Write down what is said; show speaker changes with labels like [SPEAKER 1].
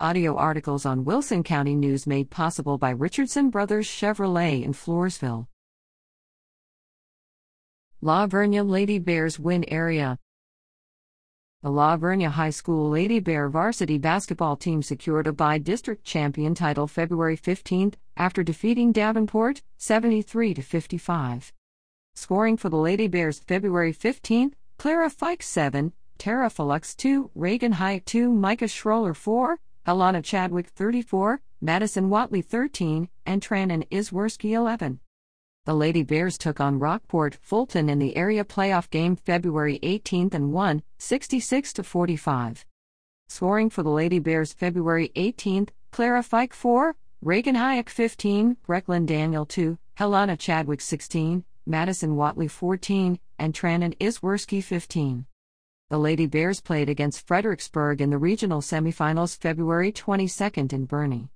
[SPEAKER 1] Audio articles on Wilson County News made possible by Richardson Brothers Chevrolet in Floresville. La Vernia Lady Bears win area. The La Vernia High School Lady Bear varsity basketball team secured a bi-district champion title February 15 after defeating Davenport 73 55. Scoring for the Lady Bears February 15, Clara Fike 7, Tara Felix 2, Reagan Hayek 2, Micah Schroller 4, Alana Chadwick 34, Madison Watley 13, and Trannan Isworski 11. The Lady Bears took on Rockport Fulton in the area playoff game February 18 and won 66 45. Scoring for the Lady Bears February 18, Clara Fike 4, Reagan Hayek 15, Brecklin Daniel 2, Helena Chadwick 16, Madison Watley 14, and Trannan Isworski 15. The Lady Bears played against Fredericksburg in the regional semifinals February 22 in Boerne.